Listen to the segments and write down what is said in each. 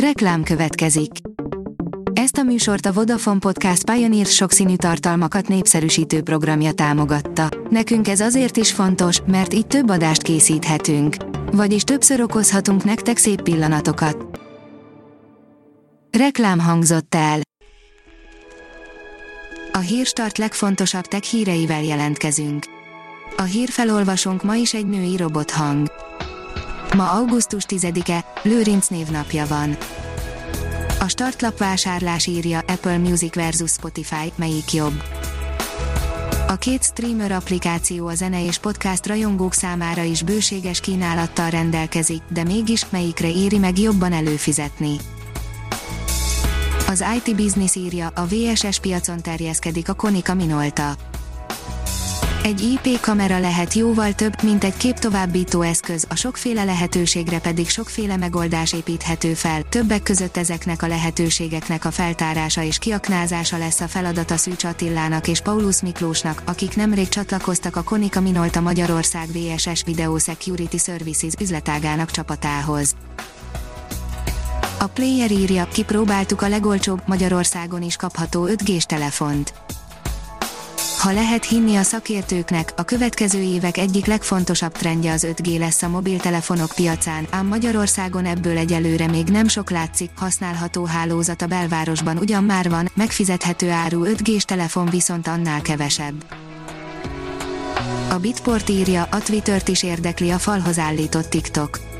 Reklám következik. Ezt a műsort a Vodafone Podcast Pioneer sokszínű tartalmakat népszerűsítő programja támogatta. Nekünk ez azért is fontos, mert így több adást készíthetünk. Vagyis többször okozhatunk nektek szép pillanatokat. Reklám hangzott el. A hírstart legfontosabb tech híreivel jelentkezünk. A hírfelolvasónk ma is egy női robothang. Ma augusztus 10-e, Lőrinc névnapja van. A startlap vásárlás írja Apple Music versus Spotify, melyik jobb. A két streamer applikáció a zene és podcast rajongók számára is bőséges kínálattal rendelkezik, de mégis melyikre éri meg jobban előfizetni. Az IT Business írja, a VSS piacon terjeszkedik a Konica Minolta egy IP kamera lehet jóval több, mint egy képtovábbító eszköz, a sokféle lehetőségre pedig sokféle megoldás építhető fel, többek között ezeknek a lehetőségeknek a feltárása és kiaknázása lesz a feladata Szűcs Attilának és Paulus Miklósnak, akik nemrég csatlakoztak a Konica Minolta Magyarország VSS Video Security Services üzletágának csapatához. A Player írja, kipróbáltuk a legolcsóbb Magyarországon is kapható 5G-s telefont ha lehet hinni a szakértőknek, a következő évek egyik legfontosabb trendje az 5G lesz a mobiltelefonok piacán, ám Magyarországon ebből egyelőre még nem sok látszik, használható hálózat a belvárosban ugyan már van, megfizethető áru 5G-s telefon viszont annál kevesebb. A Bitport írja, a Twittert is érdekli a falhoz állított TikTok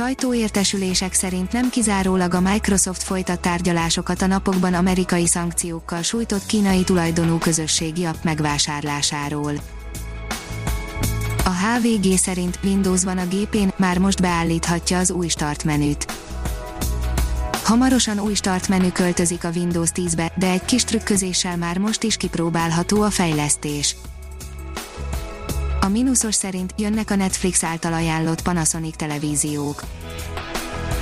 Sajtóértesülések szerint nem kizárólag a Microsoft folytat tárgyalásokat a napokban amerikai szankciókkal sújtott kínai tulajdonú közösségi app megvásárlásáról. A HVG szerint Windows van a gépén, már most beállíthatja az új start menüt. Hamarosan új start menü költözik a Windows 10-be, de egy kis trükközéssel már most is kipróbálható a fejlesztés. A mínuszos szerint jönnek a Netflix által ajánlott Panasonic televíziók.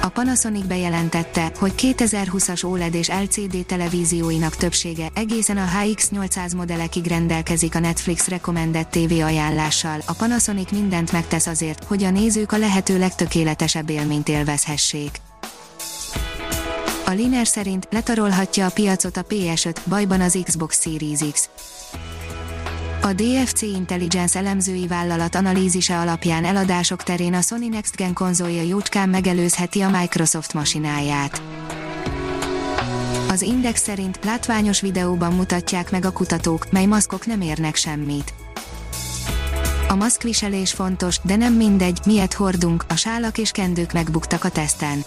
A Panasonic bejelentette, hogy 2020-as OLED és LCD televízióinak többsége egészen a HX800 modellekig rendelkezik a Netflix Recommended TV ajánlással. A Panasonic mindent megtesz azért, hogy a nézők a lehető legtökéletesebb élményt élvezhessék. A Liner szerint letarolhatja a piacot a PS5, bajban az Xbox Series X. A DFC Intelligence elemzői vállalat analízise alapján eladások terén a Sony Next Gen konzolja jócskán megelőzheti a Microsoft masináját. Az Index szerint látványos videóban mutatják meg a kutatók, mely maszkok nem érnek semmit. A maszkviselés fontos, de nem mindegy, miért hordunk, a sálak és kendők megbuktak a teszten.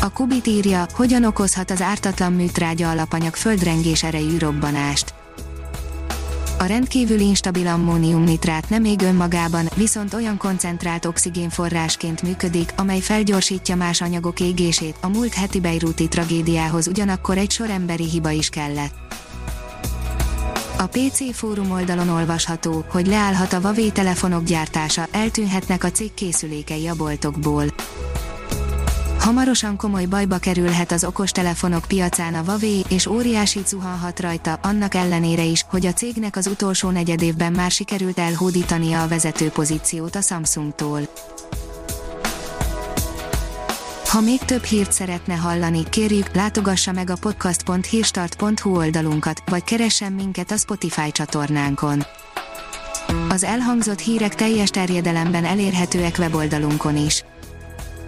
A Kubit írja, hogyan okozhat az ártatlan műtrágya alapanyag földrengés erejű robbanást. A rendkívül instabil ammóniumnitrát nem ég önmagában, viszont olyan koncentrált oxigénforrásként működik, amely felgyorsítja más anyagok égését. A múlt heti Beiruti tragédiához ugyanakkor egy sor emberi hiba is kellett. A PC fórum oldalon olvasható, hogy leállhat a Huawei telefonok gyártása, eltűnhetnek a cég készülékei a boltokból. Hamarosan komoly bajba kerülhet az okostelefonok piacán a Huawei, és óriási zuhanhat rajta, annak ellenére is, hogy a cégnek az utolsó negyedévben már sikerült elhódítania a vezető pozíciót a Samsungtól. Ha még több hírt szeretne hallani, kérjük, látogassa meg a podcast.hírstart.hu oldalunkat, vagy keressen minket a Spotify csatornánkon. Az elhangzott hírek teljes terjedelemben elérhetőek weboldalunkon is.